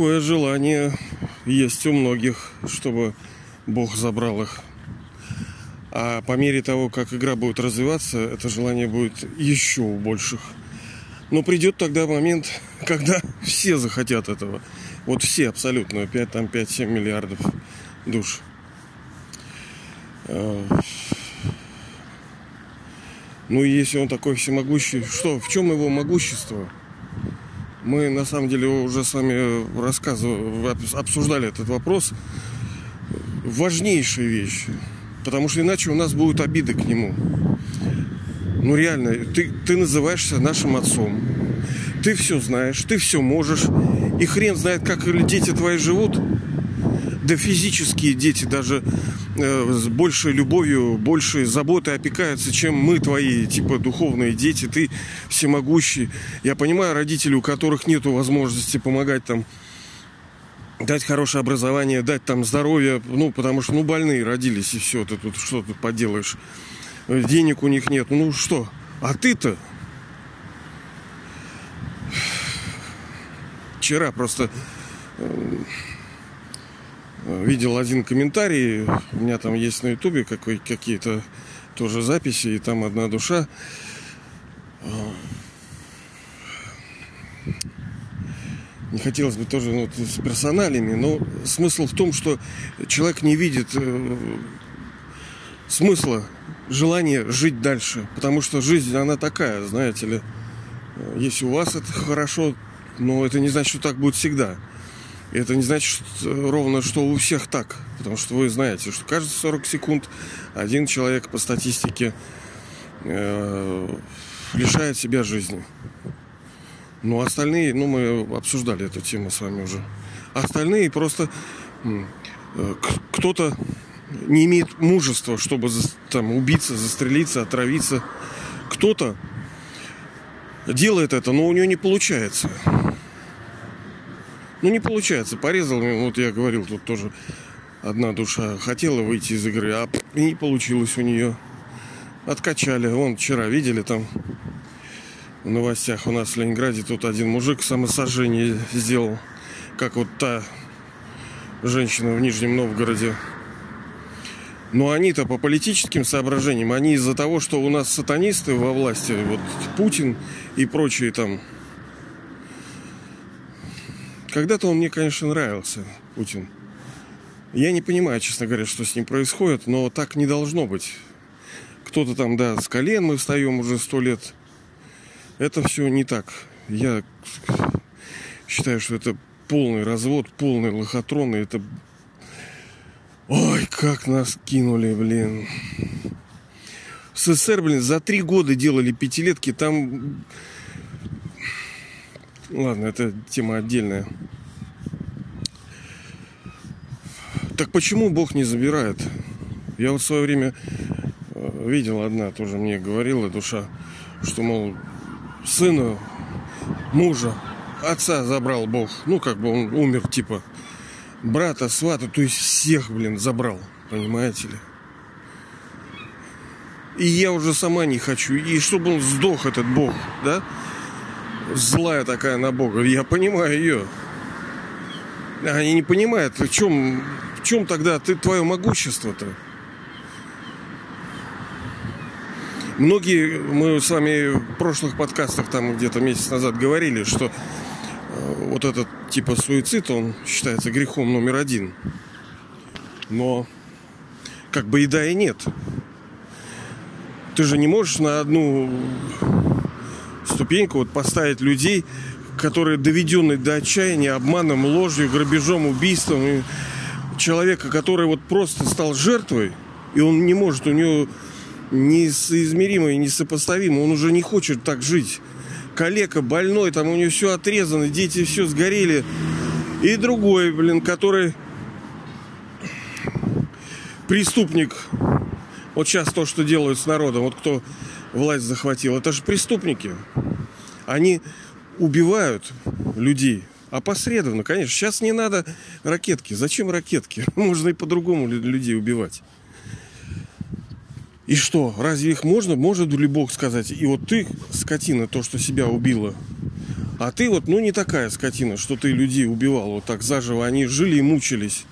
такое желание есть у многих, чтобы Бог забрал их. А по мере того, как игра будет развиваться, это желание будет еще у больших. Но придет тогда момент, когда все захотят этого. Вот все абсолютно, 5, там 5-7 миллиардов душ. А, ну, если он такой всемогущий, что, в чем его могущество? Мы, на самом деле, уже с вами рассказывали, обсуждали этот вопрос. Важнейшая вещь. Потому что иначе у нас будут обиды к нему. Ну реально, ты, ты называешься нашим отцом. Ты все знаешь, ты все можешь. И хрен знает, как дети твои живут. Да физические дети даже э, с большей любовью, большей заботой опекаются, чем мы твои, типа, духовные дети. Ты всемогущий. Я понимаю родителей, у которых нет возможности помогать там дать хорошее образование, дать там здоровье, ну, потому что, ну, больные родились, и все, ты тут что тут поделаешь. Денег у них нет, ну, что? А ты-то? Вчера просто э, видел один комментарий, у меня там есть на ютубе какие-то тоже записи, и там одна душа не хотелось бы тоже ну, с персоналями, но смысл в том, что человек не видит э, смысла, желания жить дальше. Потому что жизнь, она такая, знаете ли. Если у вас это хорошо, но это не значит, что так будет всегда. И это не значит что, ровно, что у всех так. Потому что вы знаете, что каждые 40 секунд один человек по статистике э, лишает себя жизни. Ну, остальные, ну, мы обсуждали эту тему с вами уже. Остальные просто э, кто-то не имеет мужества, чтобы там убиться, застрелиться, отравиться. Кто-то делает это, но у него не получается. Ну, не получается. Порезал, вот я говорил, тут тоже одна душа хотела выйти из игры, а не получилось у нее. Откачали. Вон вчера видели там в новостях у нас в Ленинграде тут один мужик самосожжение сделал, как вот та женщина в Нижнем Новгороде. Но они-то по политическим соображениям, они из-за того, что у нас сатанисты во власти, вот Путин и прочие там. Когда-то он мне, конечно, нравился, Путин. Я не понимаю, честно говоря, что с ним происходит, но так не должно быть. Кто-то там, да, с колен мы встаем уже сто лет – это все не так. Я считаю, что это полный развод, полный лохотрон. И это... Ой, как нас кинули, блин. В СССР, блин, за три года делали пятилетки. Там... Ладно, это тема отдельная. Так почему Бог не забирает? Я вот в свое время э, видел, одна тоже мне говорила душа, что, мол, сына, мужа, отца забрал Бог. Ну, как бы он умер, типа, брата, свата, то есть всех, блин, забрал. Понимаете ли? И я уже сама не хочу. И чтобы он сдох, этот Бог, да? Злая такая на Бога. Я понимаю ее. Они не понимают, в чем, в чем тогда ты, твое могущество-то? Многие, мы с вами в прошлых подкастах, там где-то месяц назад говорили, что э, вот этот типа суицид, он считается грехом номер один. Но как бы и да, и нет. Ты же не можешь на одну ступеньку вот поставить людей, которые доведены до отчаяния обманом, ложью, грабежом, убийством. И человека, который вот просто стал жертвой, и он не может, у него несоизмеримо и несопоставимо. Он уже не хочет так жить. Калека больной, там у него все отрезано, дети все сгорели. И другой, блин, который преступник. Вот сейчас то, что делают с народом, вот кто власть захватил, это же преступники. Они убивают людей опосредованно, конечно. Сейчас не надо ракетки. Зачем ракетки? Можно и по-другому людей убивать. И что, разве их можно? Может ли Бог сказать? И вот ты, скотина, то, что себя убила. А ты вот, ну, не такая скотина, что ты людей убивал вот так заживо. Они жили и мучились.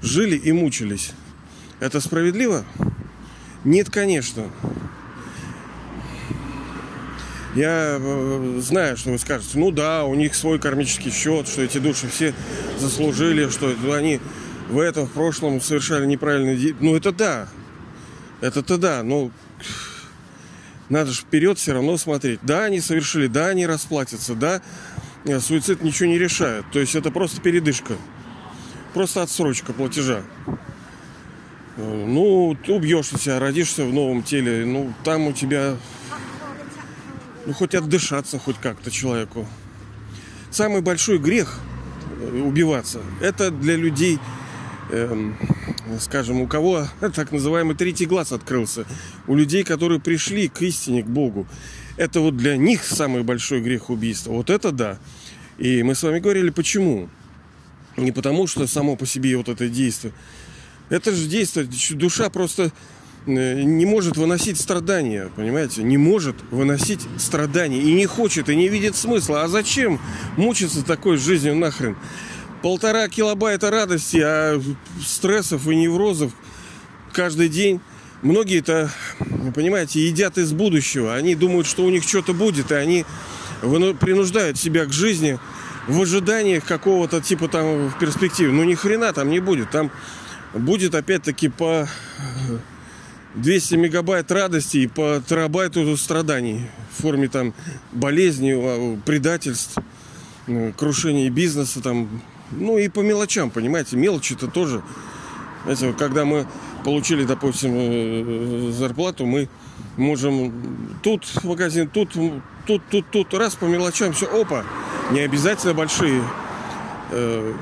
Жили и мучились. Это справедливо? Нет, конечно. Я э, знаю, что вы скажете, ну да, у них свой кармический счет, что эти души все заслужили, что они в этом, в прошлом совершали неправильные действия. Ну это да, это-то да, но надо же вперед все равно смотреть. Да, они совершили, да, они расплатятся, да, э, суицид ничего не решает. То есть это просто передышка, просто отсрочка платежа. Э, ну, убьешься родишься в новом теле, ну, там у тебя ну, хоть отдышаться хоть как-то человеку. Самый большой грех э, убиваться, это для людей, эм, скажем, у кого так называемый третий глаз открылся, у людей, которые пришли к истине, к Богу. Это вот для них самый большой грех убийства. Вот это да. И мы с вами говорили, почему. Не потому, что само по себе вот это действие. Это же действие, душа просто не может выносить страдания, понимаете? Не может выносить страдания. И не хочет, и не видит смысла. А зачем мучиться такой жизнью нахрен? Полтора килобайта радости, а стрессов и неврозов каждый день. Многие-то, понимаете, едят из будущего. Они думают, что у них что-то будет, и они принуждают себя к жизни в ожиданиях какого-то типа там в перспективе. Ну ни хрена там не будет. Там будет опять-таки по 200 мегабайт радости и по терабайту страданий в форме там болезни, а, предательств, э, крушения бизнеса там, ну и по мелочам, понимаете, мелочи это тоже. Знаете, когда мы получили, допустим, э, зарплату, мы можем тут магазин, тут, тут, тут, тут, раз по мелочам, все, опа, не обязательно большие э,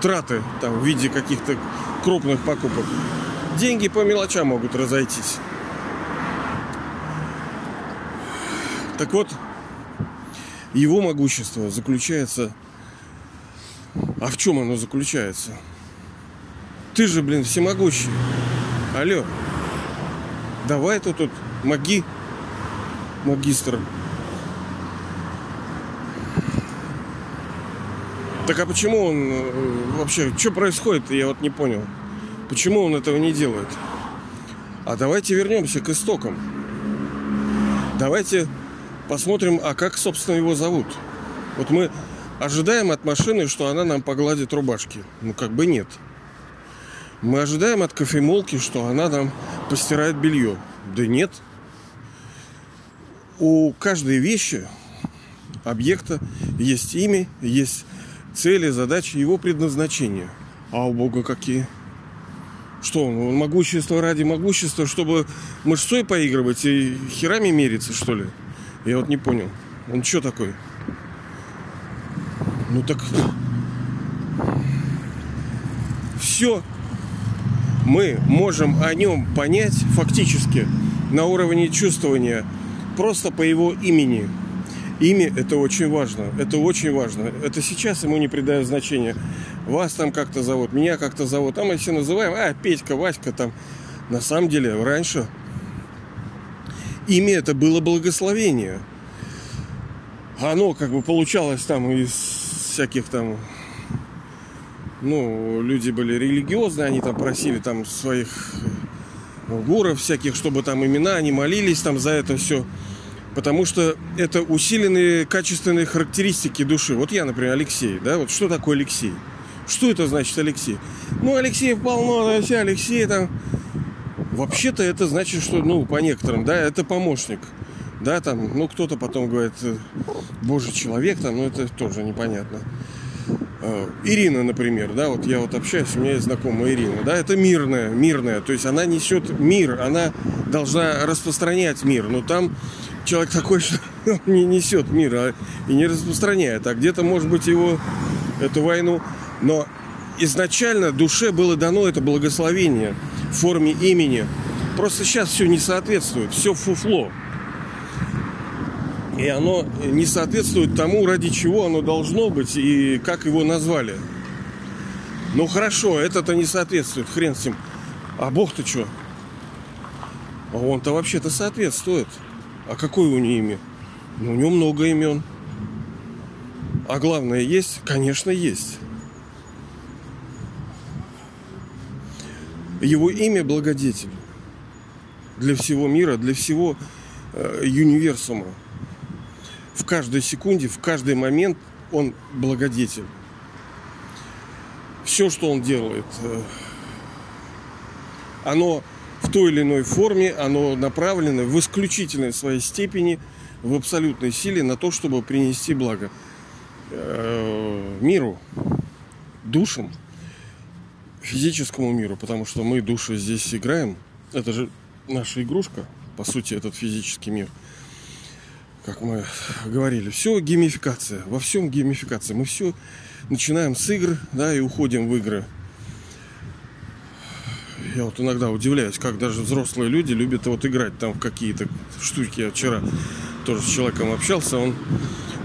траты там в виде каких-то крупных покупок деньги по мелочам могут разойтись. Так вот, его могущество заключается... А в чем оно заключается? Ты же, блин, всемогущий. Алло. Давай ты тут маги, магистр. Так а почему он э, вообще, что происходит, я вот не понял. Почему он этого не делает? А давайте вернемся к истокам. Давайте посмотрим, а как, собственно, его зовут. Вот мы ожидаем от машины, что она нам погладит рубашки. Ну, как бы нет. Мы ожидаем от кофемолки, что она нам постирает белье. Да нет. У каждой вещи, объекта, есть имя, есть цели, задачи, его предназначение. А у Бога какие? Что, могущество ради могущества, чтобы мышцой поигрывать и херами мериться, что ли? Я вот не понял. Он что такой? Ну так... Все мы можем о нем понять фактически на уровне чувствования просто по его имени. Имя – это очень важно. Это очень важно. Это сейчас ему не придает значения. Вас там как-то зовут, меня как-то зовут. А мы все называем, а, Петька, Васька там. На самом деле, раньше имя это было благословение. Оно как бы получалось там из всяких там ну, люди были религиозные, они там просили там своих гуров всяких, чтобы там имена, они молились там за это все. Потому что это усиленные качественные характеристики души. Вот я, например, Алексей, да, вот что такое Алексей? Что это значит Алексей? Ну, Алексей полно, все, Алексей там... Вообще-то это значит, что, ну, по некоторым, да, это помощник. Да, там, ну, кто-то потом говорит, э, божий человек, там, ну, это тоже непонятно. Э, Ирина, например, да, вот я вот общаюсь, у меня есть знакомая Ирина, да, это мирная, мирная, то есть она несет мир, она должна распространять мир, но там человек такой, что не несет мир а и не распространяет, а где-то, может быть, его эту войну, но изначально душе было дано это благословение в форме имени. Просто сейчас все не соответствует, все фуфло. И оно не соответствует тому, ради чего оно должно быть и как его назвали. Ну хорошо, это-то не соответствует, хрен с ним. А Бог-то что? А он-то вообще-то соответствует. А какое у него имя? Ну, у него много имен. А главное, есть? Конечно, есть. Его имя благодетель для всего мира, для всего э, универсума. В каждой секунде, в каждый момент он благодетель. Все, что он делает, э, оно в той или иной форме, оно направлено в исключительной своей степени, в абсолютной силе на то, чтобы принести благо э, миру, душам, физическому миру, потому что мы души здесь играем. Это же наша игрушка, по сути, этот физический мир. Как мы говорили, все геймификация, во всем геймификация. Мы все начинаем с игр, да, и уходим в игры. Я вот иногда удивляюсь, как даже взрослые люди любят вот играть там в какие-то штуки. Я вчера тоже с человеком общался, он,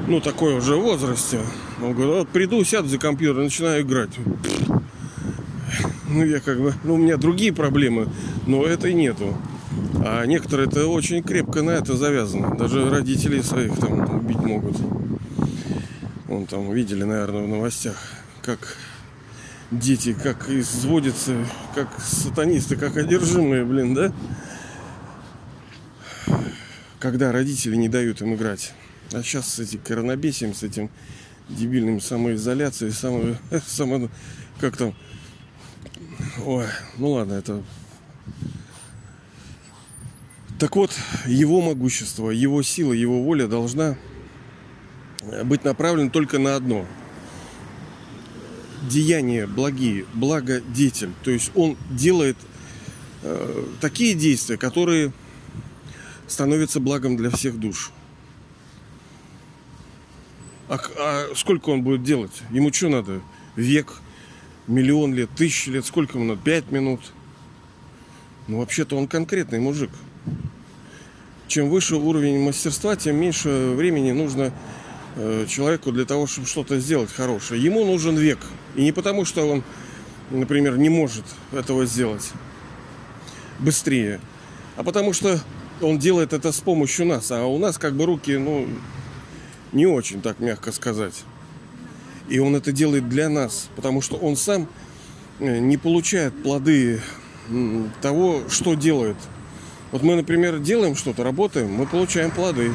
ну, такой уже в возрасте. Он говорит, вот приду, сяду за компьютер, начинаю играть. Ну, я как бы, ну, у меня другие проблемы, но этой нету. А некоторые это очень крепко на это завязаны. Даже родителей своих там убить могут. Вон там видели, наверное, в новостях, как дети как изводятся, как сатанисты, как одержимые, блин, да? Когда родители не дают им играть. А сейчас с этим коронабесием, с этим дебильным самоизоляцией, само, само, как там, ой, ну ладно, это так вот, его могущество, его сила, его воля должна быть направлена только на одно – деяния благие, благодетель. То есть он делает э, такие действия, которые становятся благом для всех душ. А, а сколько он будет делать? Ему что надо? Век, миллион лет, тысячи лет, сколько ему надо? Пять минут. Ну, вообще-то он конкретный мужик. Чем выше уровень мастерства, тем меньше времени нужно человеку для того, чтобы что-то сделать хорошее. Ему нужен век. И не потому, что он, например, не может этого сделать быстрее, а потому что он делает это с помощью нас. А у нас как бы руки, ну, не очень, так мягко сказать. И он это делает для нас, потому что он сам э, не получает плоды того, что делает. Вот мы, например, делаем что-то, работаем, мы получаем плоды.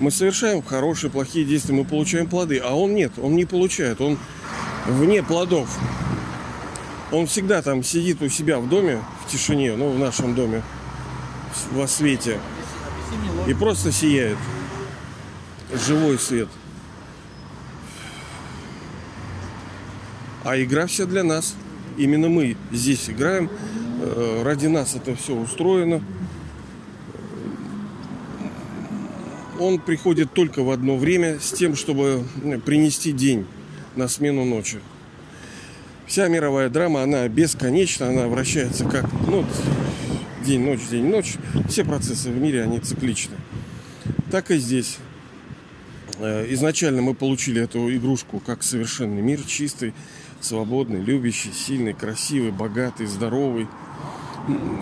Мы совершаем хорошие, плохие действия, мы получаем плоды, а он нет, он не получает, он вне плодов. Он всегда там сидит у себя в доме, в тишине, ну, в нашем доме, во свете. И просто сияет. Живой свет. А игра вся для нас. Именно мы здесь играем. Э, ради нас это все устроено. Он приходит только в одно время с тем, чтобы принести день на смену ночи. Вся мировая драма, она бесконечна, она вращается как ну, день-ночь, день-ночь. Все процессы в мире, они цикличны. Так и здесь. Э, изначально мы получили эту игрушку как совершенный мир, чистый, свободный, любящий, сильный, красивый, богатый, здоровый.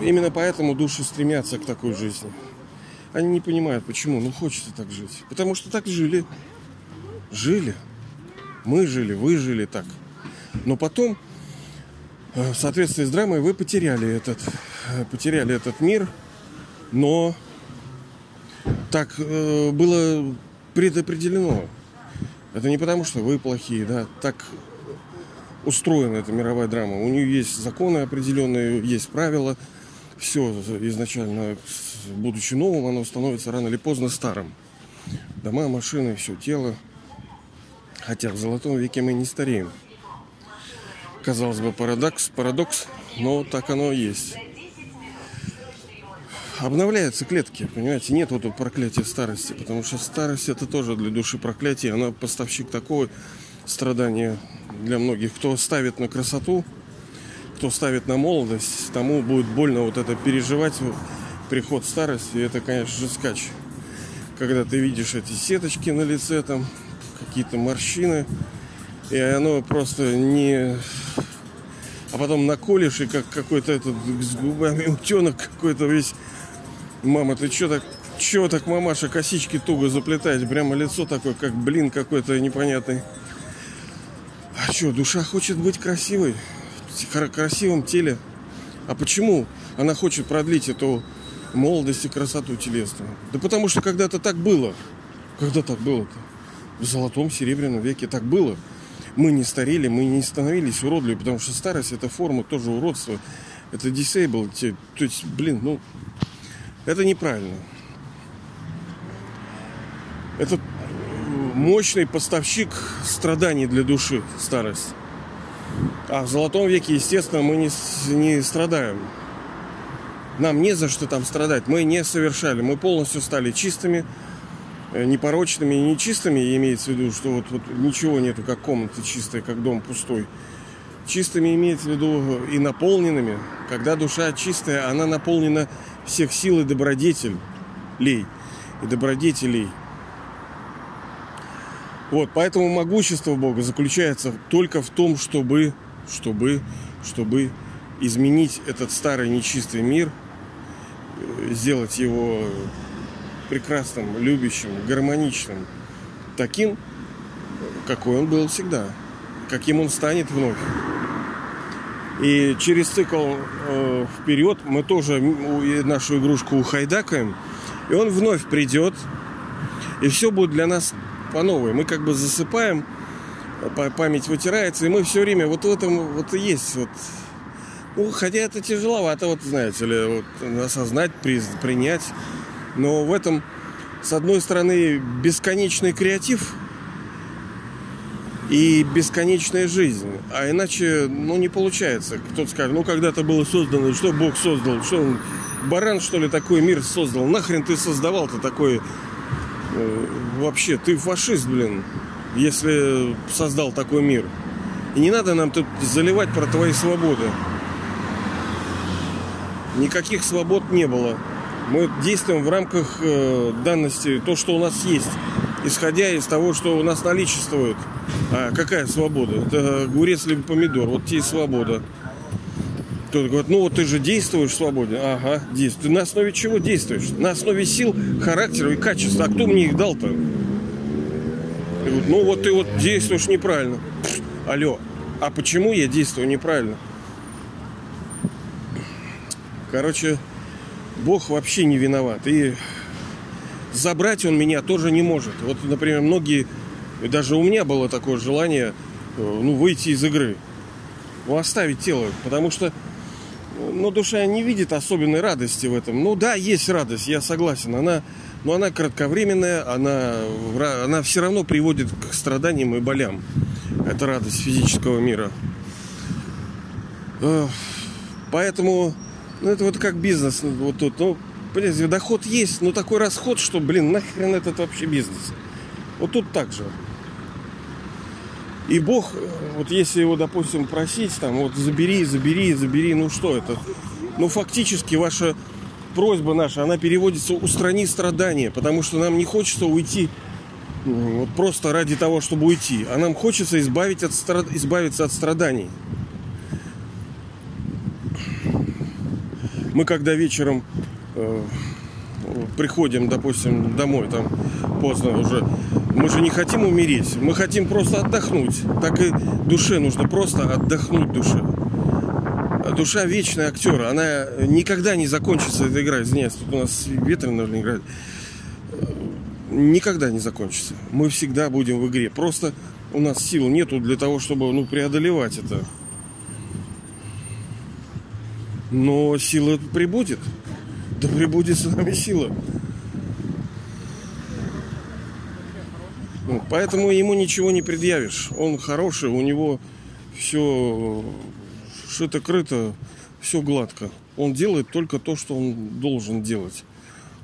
Именно поэтому души стремятся к такой жизни. Они не понимают, почему. Ну, хочется так жить. Потому что так жили. Жили. Мы жили, вы жили так. Но потом, э, в соответствии с драмой, вы потеряли этот, э, потеряли этот мир. Но так э, было предопределено. Это не потому, что вы плохие, да, так устроена эта мировая драма. У нее есть законы определенные, есть правила. Все изначально будучи новым, оно становится рано или поздно старым. Дома, машины, все тело. Хотя в золотом веке мы не стареем. Казалось бы, парадокс, парадокс, но так оно и есть. Обновляются клетки, понимаете, нет вот проклятия старости, потому что старость это тоже для души проклятие, она поставщик такого страдания для многих. Кто ставит на красоту, кто ставит на молодость, тому будет больно вот это переживать приход старости, это, конечно же, скач. Когда ты видишь эти сеточки на лице, там какие-то морщины, и оно просто не... А потом наколешь, и как какой-то этот с губами утенок какой-то весь... Мама, ты что так Чего так мамаша косички туго заплетает? Прямо лицо такое, как блин какой-то непонятный. А что, душа хочет быть красивой? Красивом теле. А почему она хочет продлить эту молодость и красоту телесную? Да потому что когда-то так было. Когда так было-то? В золотом, серебряном веке так было. Мы не старели, мы не становились уродливы, потому что старость это форма тоже уродства. Это disable. То есть, блин, ну, это неправильно. Это мощный поставщик страданий для души, старость. А в золотом веке, естественно, мы не, не страдаем. Нам не за что там страдать. Мы не совершали. Мы полностью стали чистыми, э, непорочными и нечистыми. Имеется в виду, что вот, вот ничего нету, как комната чистая, как дом пустой. Чистыми имеется в виду и наполненными. Когда душа чистая, она наполнена всех сил и добродетелей. И добродетелей – вот, поэтому могущество Бога заключается только в том, чтобы, чтобы, чтобы изменить этот старый нечистый мир, э, сделать его прекрасным, любящим, гармоничным, таким, какой он был всегда, каким он станет вновь. И через цикл э, вперед мы тоже нашу игрушку ухайдакаем, и он вновь придет, и все будет для нас по новой. Мы как бы засыпаем, память вытирается, и мы все время вот в этом вот и есть вот. Ну, хотя это тяжеловато, вот знаете ли, вот, осознать, при, принять. Но в этом, с одной стороны, бесконечный креатив и бесконечная жизнь. А иначе, ну, не получается. Кто-то скажет, ну, когда-то было создано, что Бог создал, что он, баран, что ли, такой мир создал? Нахрен ты создавал-то такой вообще, ты фашист, блин, если создал такой мир. И не надо нам тут заливать про твои свободы. Никаких свобод не было. Мы действуем в рамках э, данности, то, что у нас есть, исходя из того, что у нас наличествует. А какая свобода? Это огурец либо помидор. Вот тебе свобода. Кто-то говорит, ну вот ты же действуешь в свободе. Ага, действую. Ты на основе чего действуешь? На основе сил, характера и качества. А кто мне их дал-то? Говорит, ну вот ты вот действуешь неправильно. Пфф, алло, а почему я действую неправильно? Короче, Бог вообще не виноват. И забрать он меня тоже не может. Вот, например, многие, даже у меня было такое желание, э, ну, выйти из игры. Ну, оставить тело. Потому что но душа не видит особенной радости в этом. Ну да, есть радость, я согласен. Она, но она кратковременная, она, она все равно приводит к страданиям и болям. Это радость физического мира. Поэтому, ну это вот как бизнес вот тут. Ну, понимаете, доход есть, но такой расход, что, блин, нахрен этот вообще бизнес. Вот тут так же. И Бог, вот если его, допустим, просить, там, вот забери, забери, забери, ну что это? Ну, фактически ваша просьба наша, она переводится «устрани страдания», потому что нам не хочется уйти ну, вот просто ради того, чтобы уйти, а нам хочется избавить от, избавиться от страданий. Мы когда вечером э, приходим, допустим, домой, там поздно уже, мы же не хотим умереть, мы хотим просто отдохнуть. Так и душе нужно просто отдохнуть душе. Душа вечный актер, она никогда не закончится эта игра. Извиняюсь, тут у нас ветер, наверное, играет. Никогда не закончится. Мы всегда будем в игре. Просто у нас сил нету для того, чтобы ну, преодолевать это. Но сила прибудет. Да прибудет с нами сила. Поэтому ему ничего не предъявишь. Он хороший, у него все шито-крыто, все гладко. Он делает только то, что он должен делать.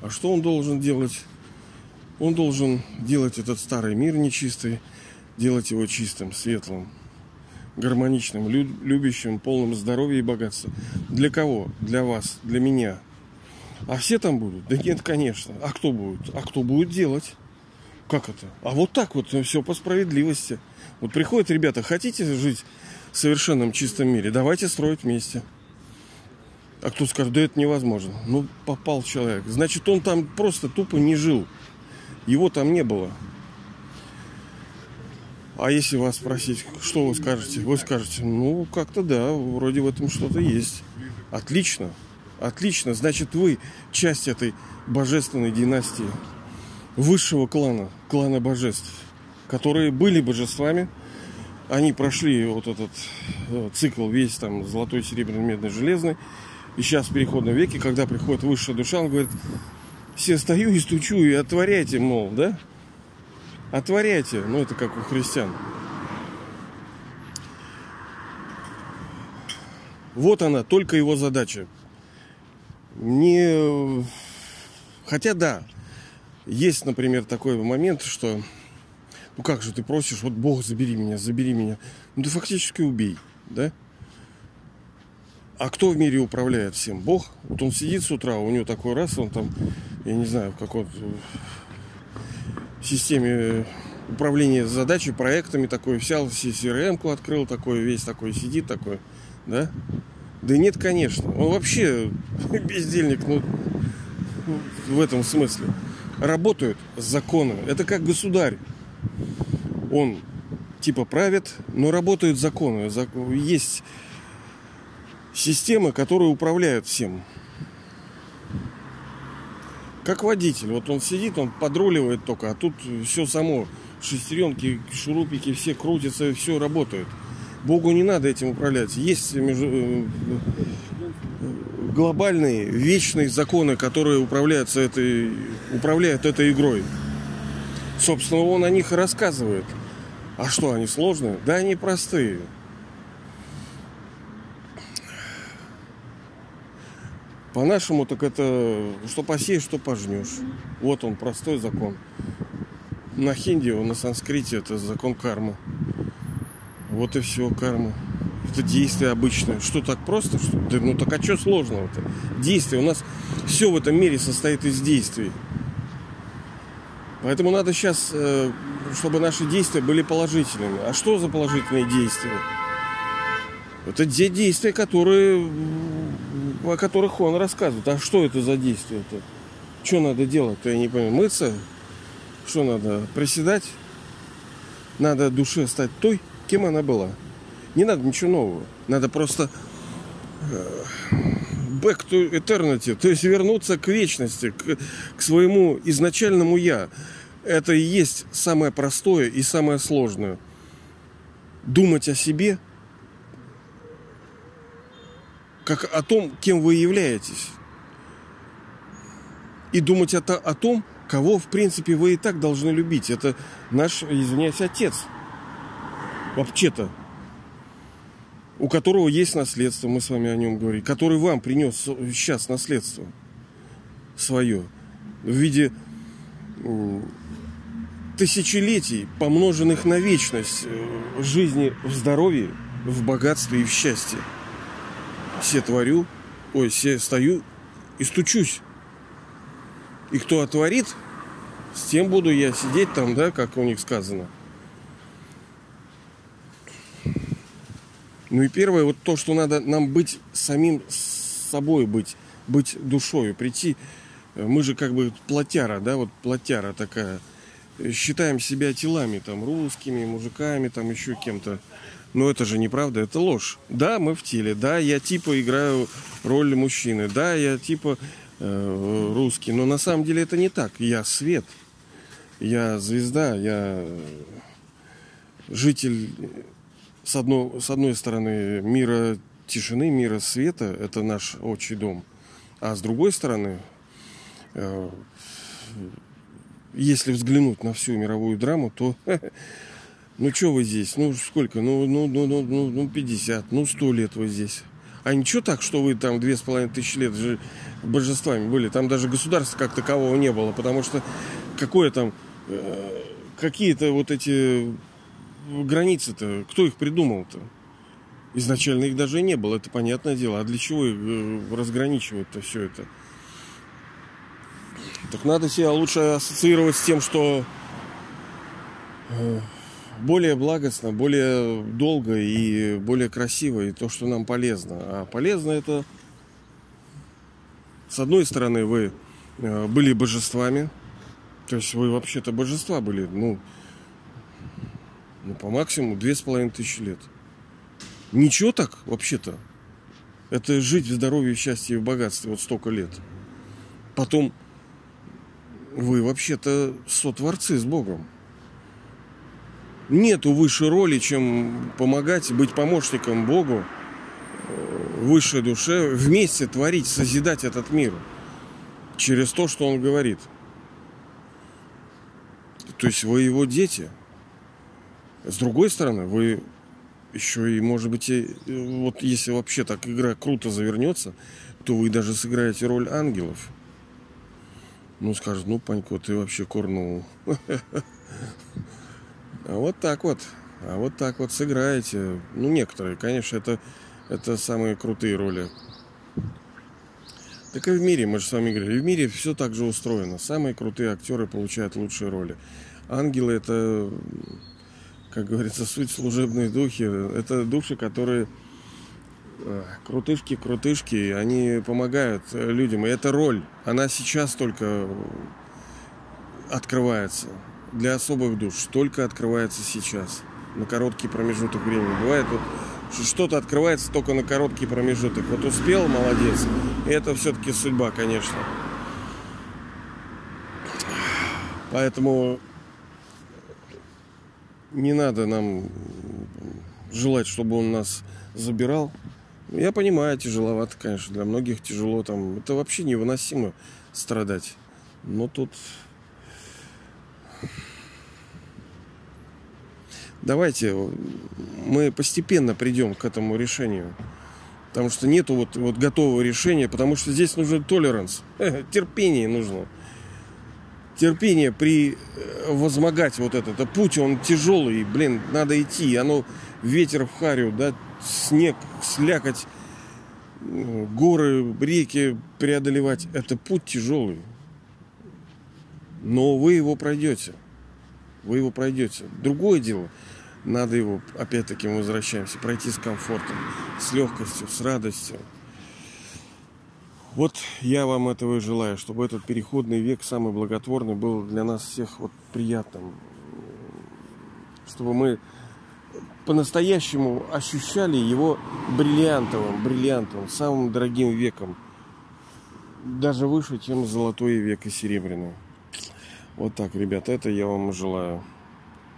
А что он должен делать? Он должен делать этот старый мир нечистый, делать его чистым, светлым, гармоничным, любящим, полным здоровья и богатства. Для кого? Для вас, для меня. А все там будут? Да нет, конечно. А кто будет? А кто будет делать? Как это? А вот так вот все по справедливости. Вот приходят ребята, хотите жить в совершенном чистом мире? Давайте строить вместе. А кто скажет, да это невозможно. Ну, попал человек. Значит, он там просто тупо не жил. Его там не было. А если вас спросить, что вы скажете? Вы скажете, ну, как-то да, вроде в этом что-то есть. Отлично. Отлично. Значит, вы часть этой божественной династии, высшего клана, клана божеств, которые были божествами. Они прошли вот этот э, цикл весь там золотой, серебряный, медный, железный. И сейчас в переходном веке, когда приходит высшая душа, он говорит, все стою и стучу, и отворяйте, мол, да? Отворяйте. Ну, это как у христиан. Вот она, только его задача. Не... Хотя да, есть, например, такой момент, что ну как же ты просишь, вот Бог, забери меня, забери меня. Ну ты фактически убей, да? А кто в мире управляет всем? Бог. Вот он сидит с утра, у него такой раз, он там, я не знаю, в какой системе управления задачей, проектами такой, взял CRM-ку открыл такой, весь такой сидит такой, да? Да нет, конечно. Он вообще бездельник, ну, в этом смысле. Работают законы. Это как государь. Он типа правит, но работают законы. Есть системы, которые управляют всем. Как водитель. Вот он сидит, он подруливает только, а тут все само. Шестеренки, шурупики, все крутятся, все работает. Богу не надо этим управлять. Есть между... Глобальные, вечные законы, которые управляются этой, управляют этой игрой. Собственно, он о них и рассказывает. А что, они сложные? Да, они простые. По-нашему, так это что посеешь, что пожнешь. Вот он, простой закон. На хинди, на санскрите это закон кармы. Вот и все, карма. Это действие обычное. Что так просто? Что? Да, ну так а что сложного-то? Действие. У нас все в этом мире состоит из действий. Поэтому надо сейчас, э, чтобы наши действия были положительными. А что за положительные действия? Это те действия, которые, о которых он рассказывает. А что это за действия-то? Что надо делать-то, я не понимаю. Мыться? Что надо? Приседать? Надо душе стать той, кем она была. Не надо ничего нового. Надо просто э, back to eternity, то есть вернуться к вечности, к, к своему изначальному я. Это и есть самое простое и самое сложное. Думать о себе – как о том, кем вы являетесь. И думать это о том, кого, в принципе, вы и так должны любить. Это наш, извиняюсь, отец. Вообще-то. У которого есть наследство, мы с вами о нем говорим. Который вам принес сейчас наследство свое. В виде тысячелетий, помноженных на вечность э, жизни в здоровье, в богатстве и в счастье все творю, ой, все стою и стучусь. И кто отворит, с тем буду я сидеть там, да, как у них сказано. Ну и первое, вот то, что надо нам быть самим собой быть, быть душой, прийти. Мы же как бы плотяра, да, вот плотяра такая. Считаем себя телами, там, русскими, мужиками, там, еще кем-то. Но это же неправда, это ложь. Да, мы в теле, да, я типа играю роль мужчины, да, я типа э, русский, но на самом деле это не так. Я свет, я звезда, я житель с, одной с одной стороны мира тишины, мира света, это наш отчий дом. А с другой стороны, э, если взглянуть на всю мировую драму, то Ну что вы здесь? Ну сколько? Ну, ну, ну, ну, ну, ну 50, ну 100 лет вы здесь. А ничего так, что вы там две с половиной тысячи лет же божествами были. Там даже государства как такового не было, потому что какое там э, какие-то вот эти границы-то, кто их придумал-то? Изначально их даже не было, это понятное дело. А для чего их э, разграничивать-то все это? Так надо себя лучше ассоциировать с тем, что э, более благостно, более долго и более красиво, и то, что нам полезно. А полезно это С одной стороны, вы э, были божествами, то есть вы вообще-то божества были, ну, ну по максимуму две с половиной тысячи лет. Ничего так, вообще-то. Это жить в здоровье, счастье и богатстве вот столько лет. Потом вы вообще-то сотворцы с Богом. Нету выше роли, чем помогать, быть помощником Богу, э, высшей душе, вместе творить, созидать этот мир через то, что Он говорит. То есть вы его дети. С другой стороны, вы еще и, может быть, и, вот если вообще так игра круто завернется, то вы даже сыграете роль ангелов. Ну, скажут, ну, Панько, ты вообще курнул. А вот так вот. А вот так вот сыграете. Ну, некоторые, конечно, это, это самые крутые роли. Так и в мире, мы же с вами говорили, в мире все так же устроено. Самые крутые актеры получают лучшие роли. Ангелы это, как говорится, суть служебные духи. Это души, которые э, крутышки, крутышки, они помогают людям. И эта роль, она сейчас только открывается для особых душ только открывается сейчас, на короткий промежуток времени. Бывает вот что-то открывается только на короткий промежуток. Вот успел, молодец. И это все-таки судьба, конечно. Поэтому не надо нам желать, чтобы он нас забирал. Я понимаю, тяжеловато, конечно. Для многих тяжело там. Это вообще невыносимо страдать. Но тут давайте мы постепенно придем к этому решению. Потому что нету вот, вот готового решения, потому что здесь нужен толеранс, терпение нужно. Терпение при э, возмогать вот этот. А путь, он тяжелый, блин, надо идти. Оно ветер в харю, да, снег, слякоть, горы, реки преодолевать. Это путь тяжелый. Но вы его пройдете. Вы его пройдете. Другое дело – надо его, опять-таки, мы возвращаемся, пройти с комфортом, с легкостью, с радостью. Вот я вам этого и желаю, чтобы этот переходный век, самый благотворный, был для нас всех вот приятным. Чтобы мы по-настоящему ощущали его бриллиантовым, бриллиантовым, самым дорогим веком. Даже выше, чем золотой век и серебряный. Вот так, ребята, это я вам желаю.